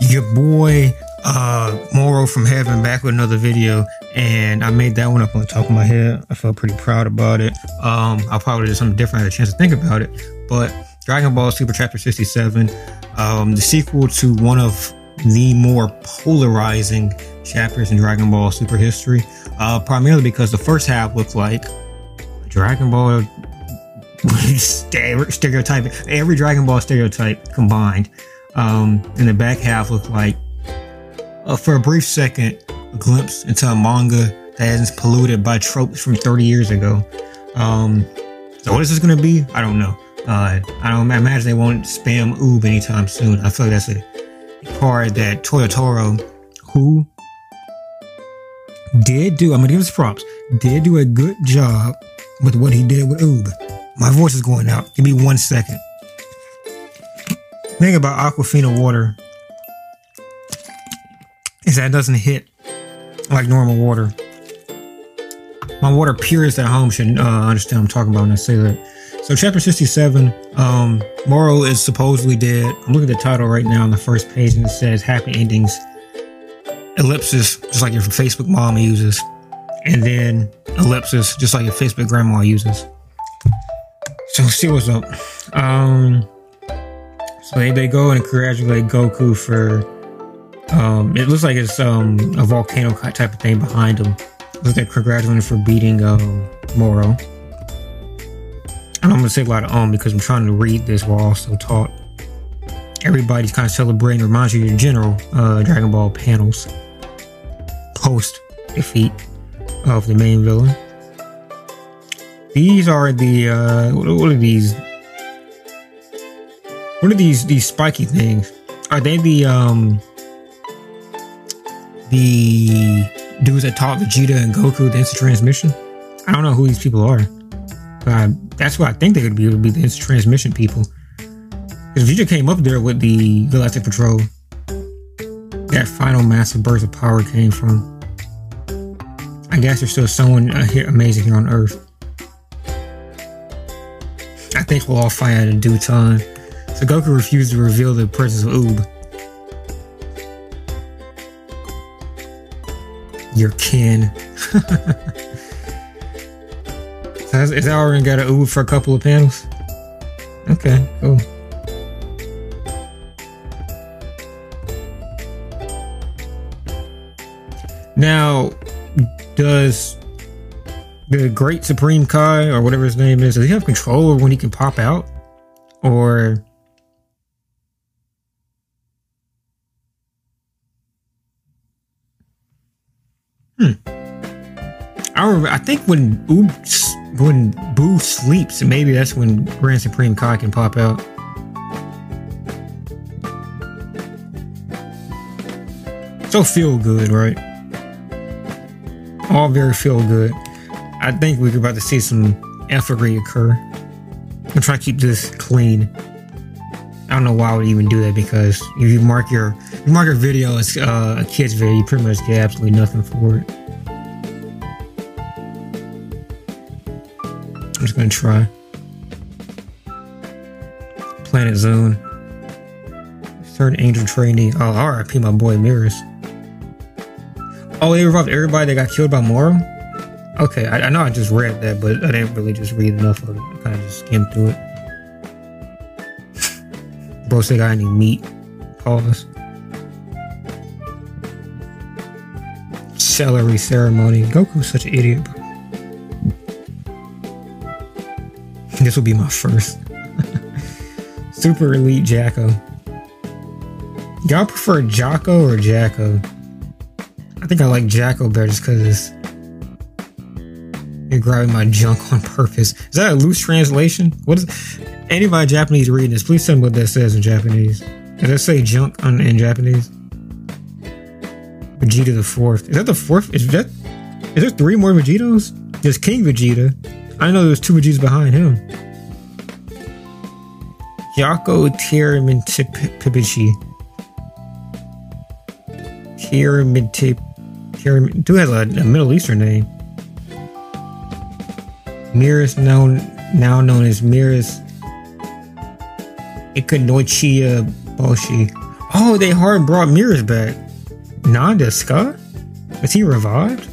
your boy uh Moro from Heaven back with another video and I made that one up on the top of my head. I felt pretty proud about it. Um I'll probably do something different. I had a chance to think about it. But Dragon Ball Super Chapter 67, um, the sequel to one of the more polarizing chapters in Dragon Ball Super history. Uh primarily because the first half looked like Dragon Ball stereotyping every Dragon Ball stereotype combined. Um, and the back half looked like, uh, for a brief second, a glimpse into a manga that isn't polluted by tropes from 30 years ago. Um, so what is this going to be? I don't know. Uh, I don't I imagine they won't spam Oob anytime soon. I feel like that's a part that Toyotaro, who did do, I'm going to give his props, did do a good job with what he did with Oob. My voice is going out. Give me one second thing about Aquafina water is that it doesn't hit like normal water. My water purists at home should uh, understand what I'm talking about when I say that. So, chapter 67, um, Moro is supposedly dead. I'm looking at the title right now on the first page and it says Happy Endings, ellipsis, just like your Facebook mom uses, and then ellipsis, just like your Facebook grandma uses. So, see what's up. Um, so they, they go and congratulate Goku for um it looks like it's um a volcano type of thing behind him. Looks like congratulating for beating um Moro. And I'm gonna say a lot of um because I'm trying to read this while also talk. Everybody's kind of celebrating, reminds you of your general uh Dragon Ball panels post defeat of the main villain. These are the uh what are these what are these these spiky things? Are they the um the dudes that taught Vegeta and Goku the instant transmission? I don't know who these people are. But that's what I think they would be. Would be the instant transmission people. Because Vegeta came up there with the Galactic Patrol. That final massive burst of power came from. I guess there's still someone uh, here, amazing here on Earth. I think we'll all find out in due time. So Goku refused to reveal the presence of Oob. Your kin. so is that already got an Oob for a couple of panels? Okay, cool. Now, does the Great Supreme Kai or whatever his name is, does he have control over when he can pop out? Or I remember, I think when when Boo sleeps, maybe that's when Grand Supreme Kai can pop out. So feel good, right? All very feel good. I think we're about to see some effery occur. I'm trying to keep this clean. I don't know why I would even do that because if you mark your you mark your video as uh, a kid's video, you pretty much get absolutely nothing for it. Gonna try. Planet Zone. Third Angel Trainee. Oh, RIP my boy Merus. Oh, they revived everybody that got killed by Moro? Okay, I, I, know I just read that, but I didn't really just read enough of it. I kind of just skimmed through it. Bro said I need meat. Pause. Celery ceremony. Goku's such an idiot, bro. This will be my first. Super Elite Jacko. Y'all prefer Jocko or Jacko? I think I like Jacko better just because you're grabbing my junk on purpose. Is that a loose translation? What is anybody Japanese reading this? Please tell me what that says in Japanese. Does that say junk on, in Japanese? Vegeta the fourth. Is that the fourth? Is that is there three more Vegetos? There's King Vegeta. I know there's two Vegetas behind him. Yako Tiramipibishi. Tiramintip. Tiram. Dude has a, a Middle Eastern name. Miras known now known as Miras Ikonoichia Boshi. Oh, they hard brought Merus back. Nanda Scott? Was he revived?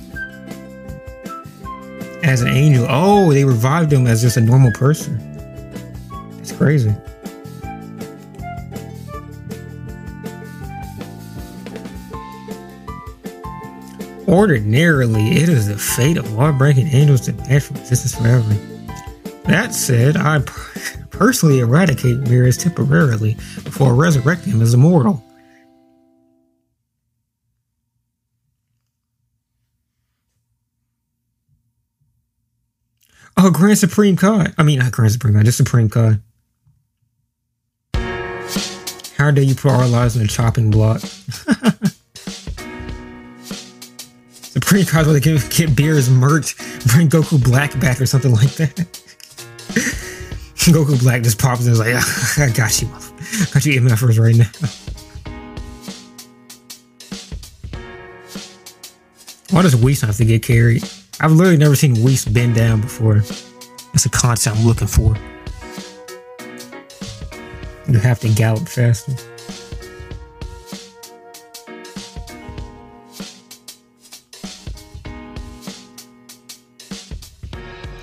As an angel. Oh, they revived him as just a normal person. It's crazy. Ordinarily, it is the fate of law-breaking angels to vanish from existence forever. That said, I personally eradicate Merus temporarily before resurrecting him as immortal. Oh, Grand Supreme God. I mean, not Grand Supreme Kai, just Supreme God. How dare you put our lives in a chopping block? Supreme Kai's where they get, get beers merch, bring Goku Black back or something like that. Goku Black just pops and is like, I got you. I got you MFers right now. Why does Whis have to get carried? I've literally never seen Whis bend down before. That's a concept I'm looking for. You have to gallop faster.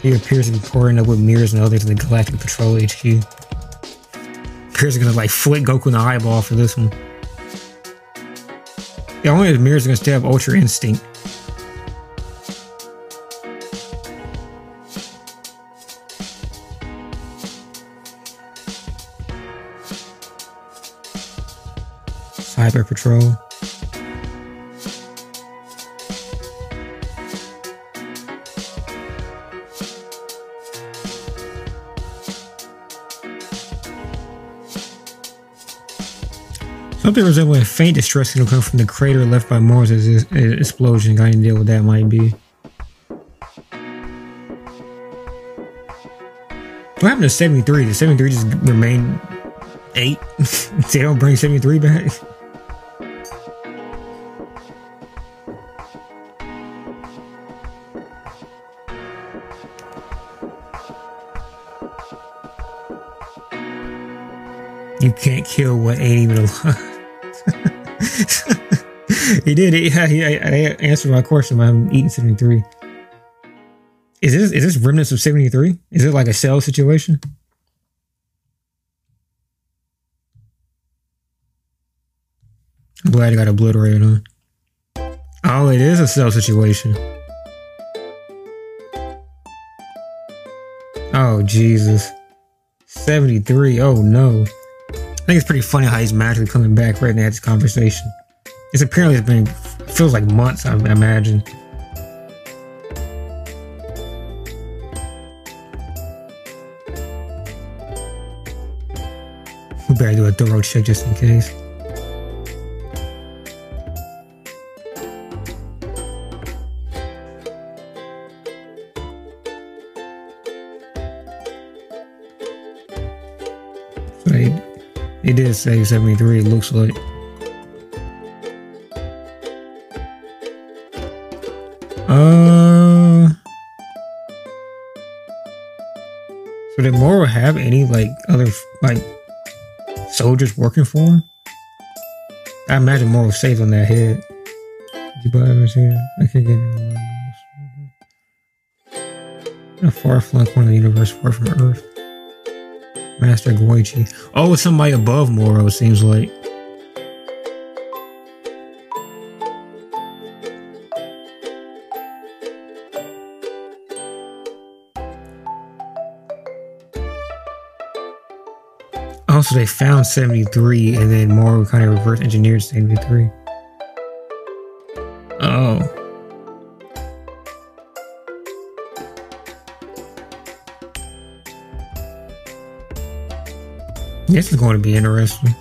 He appears to be pouring up with Merus and others in the Galactic Patrol HQ. Appears gonna like flick Goku in the eyeball for this one. Yeah, only the mirrors are gonna have Ultra Instinct. Cyber Patrol. Something resembling a faint distress signal come from the crater left by Mars explosion. Got any deal what that might be? What happened to 73? Did 73 just remain 8? they don't bring 73 back? You can't kill what ain't even alive. he did. He, he, I answered my question. I'm eating 73. Is this is this remnants of 73? Is it like a cell situation? I'm glad it got obliterated, huh? Oh, it is a cell situation. Oh, Jesus. 73. Oh, no. I think it's pretty funny how he's magically coming back right now at this conversation. It's apparently it's been feels like months, I imagine. We better do a thorough check just in case. He did say 73, it looks like. Uh. So did Moro have any like other like soldiers working for him? I imagine Moro saved on that head. Did you it here? I can't get it. A far flung corner of the universe, far from Earth. Master Goichi. Oh, it's somebody above Moro, it seems like. Also, they found 73 and then Moro kind of reverse engineered 73. This is going to be interesting.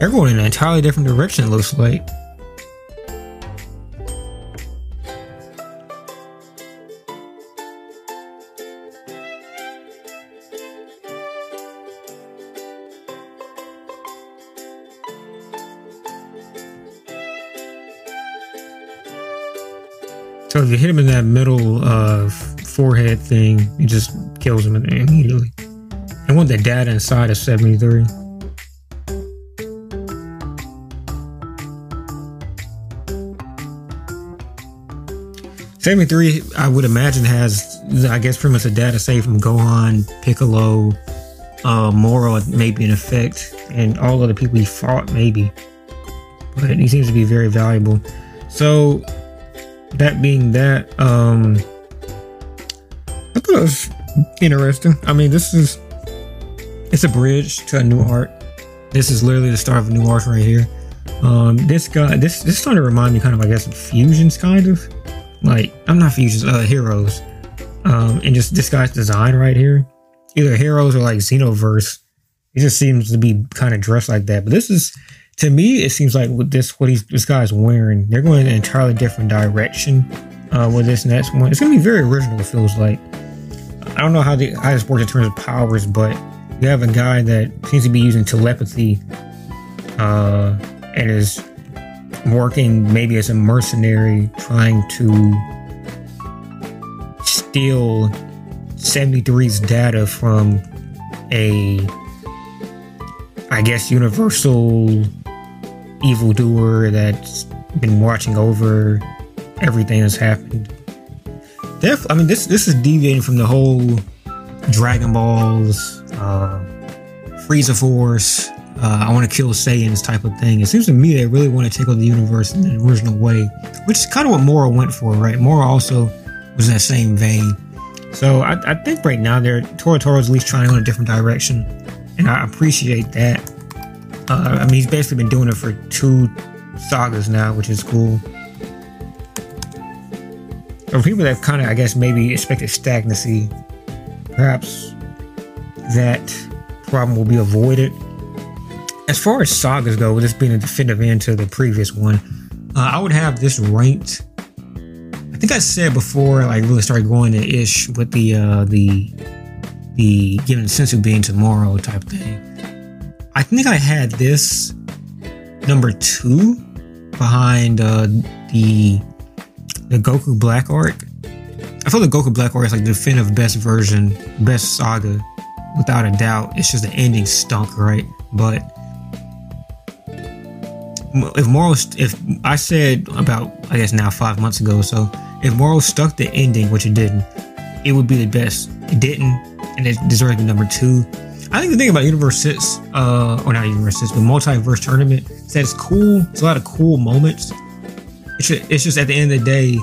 They're going in an entirely different direction, looks like. If you hit him in that middle uh, forehead thing, it just kills him immediately. I want the data inside of 73. Seventy-three, I would imagine, has I guess pretty much a data save from Gohan, Piccolo, uh, Moro, maybe in effect, and all other people he fought, maybe. But he seems to be very valuable. So, that being that, um, I thought it was interesting. I mean, this is it's a bridge to a new art. This is literally the start of a new art right here. Um, this guy, this this starting to remind me kind of, I guess, of fusions, kind of. Like I'm not fusions, uh, heroes. Um, and just this guy's design right here, either heroes or like Xenoverse. It just seems to be kind of dressed like that. But this is, to me, it seems like with this what he's this guy's wearing, they're going in an entirely different direction uh, with this next one. It's gonna be very original. It feels like. I don't know how the how this works in terms of powers, but you have a guy that seems to be using telepathy uh, and is working maybe as a mercenary trying to steal 73's data from a I guess universal evildoer that's been watching over everything that's happened. Def, I mean, this this is deviating from the whole Dragon Balls, uh, Frieza Force, uh, I want to kill Saiyans type of thing. It seems to me they really want to take over the universe in the original way, which is kind of what Moro went for, right? Moro also was in that same vein. So I, I think right now they're Toyotaro's at least trying to go in a different direction, and I appreciate that. Uh, I mean, he's basically been doing it for two sagas now, which is cool. For people that kind of, I guess, maybe expected stagnancy, perhaps that problem will be avoided as far as sagas go, with this being a definitive end to the previous one, uh, I would have this ranked. I think I said before, like really started going to ish with the uh, the the sense of being tomorrow type thing. I think I had this number two behind uh, the the Goku Black arc. I feel the Goku Black arc is like the definitive best version, best saga, without a doubt. It's just the ending stunk, right? But if Moro, if I said about, I guess now five months ago so, if Moro stuck the ending, which it didn't, it would be the best. It didn't, and it deserves to be number two. I think the thing about Universe 6, uh, or not Universe 6, but Multiverse Tournament, is that it's cool. It's a lot of cool moments. It's just, it's just at the end of the day,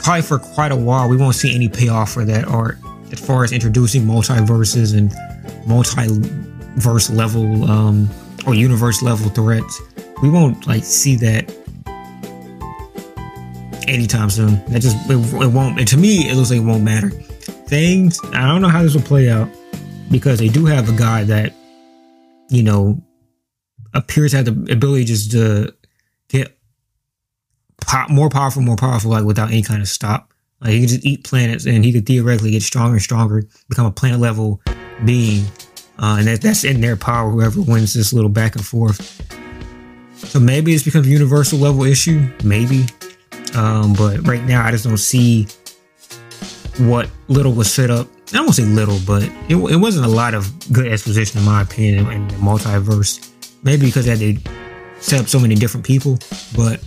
probably for quite a while, we won't see any payoff for that art as far as introducing multiverses and multiverse level um, or universe level threats. We won't like see that anytime soon. That just it, it won't. And to me, it looks like it won't matter. Things I don't know how this will play out because they do have a guy that you know appears to have the ability just to get pop, more powerful, more powerful, like without any kind of stop. Like he could just eat planets, and he could theoretically get stronger and stronger, become a planet level being uh, and that, that's in their power, whoever wins this little back and forth. So maybe it's become a universal level issue, maybe. Um, but right now, I just don't see what little was set up. I won't say little, but it, it wasn't a lot of good exposition, in my opinion, in the multiverse. Maybe because they had to set up so many different people, but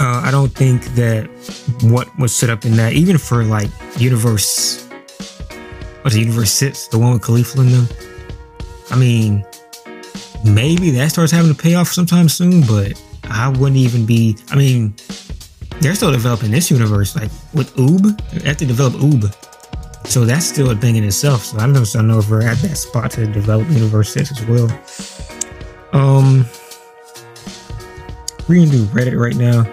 uh, I don't think that what was set up in that, even for like universe what's the Universe 6, the one with Caulifla in them. I mean, maybe that starts having to pay off sometime soon, but I wouldn't even be. I mean, they're still developing this universe, like with Oob. They have to develop Oob. So that's still a thing in itself. So I don't know, if we're at that spot to develop Universe 6 as well. Um, we're gonna do Reddit right now.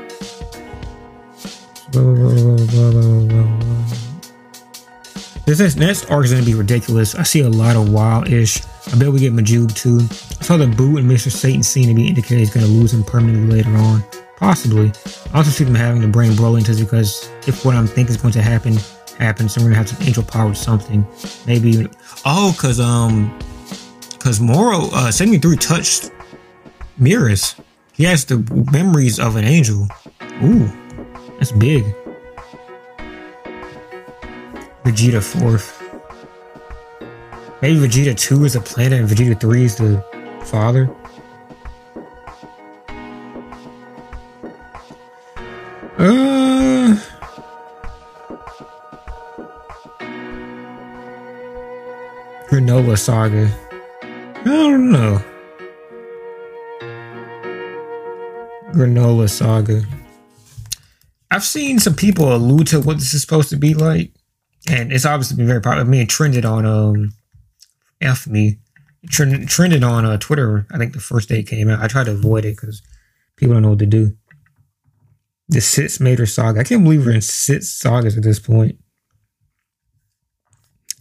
This next arc is going to be ridiculous. I see a lot of wild-ish. I bet we get Majuub too. I saw the Boo and Mr. Satan scene to be indicated he's going to lose him permanently later on. Possibly. I also see them having to bring Broly into because if what I'm thinking is going to happen happens, then we're to have some angel power or something. Maybe even. Oh, because, um, because Moro, uh, 73 touched Merus. He has the memories of an angel. Ooh, that's big. Vegeta fourth. Maybe Vegeta 2 is a planet and Vegeta 3 is the father. Uh Granola Saga. I don't know. Granola Saga. I've seen some people allude to what this is supposed to be like, and it's obviously been very popular. I mean, it trended on um, F me, it trended, on uh, Twitter. I think the first day it came out. I tried to avoid it because people don't know what to do. The Sith Mater Saga. I can't believe we're in Sith sagas at this point.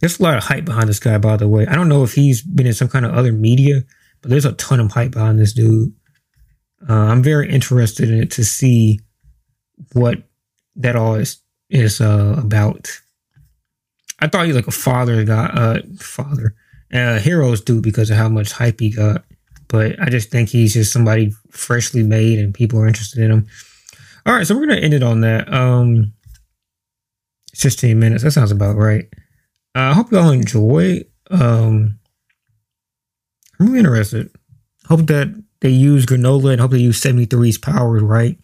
There's a lot of hype behind this guy, by the way. I don't know if he's been in some kind of other media, but there's a ton of hype behind this dude. Uh, I'm very interested in it to see what that all is is uh, about. I thought he was like a father guy, uh, father, uh, heroes do because of how much hype he got. But I just think he's just somebody freshly made, and people are interested in him. All right, so we're gonna end it on that. Um, 16 minutes. That sounds about right. Uh, I hope y'all enjoy. Um, I'm really interested. Hope that they use granola and hope they use 73's powers right.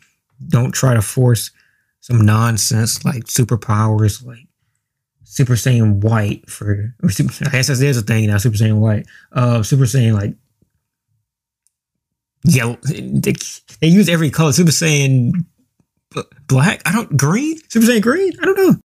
Don't try to force some nonsense like superpowers, like Super Saiyan White for. Or super, I guess there's a thing now. Super Saiyan White. Uh, Super Saiyan like yellow. They, they use every color. Super Saiyan black. I don't green. Super Saiyan green. I don't know.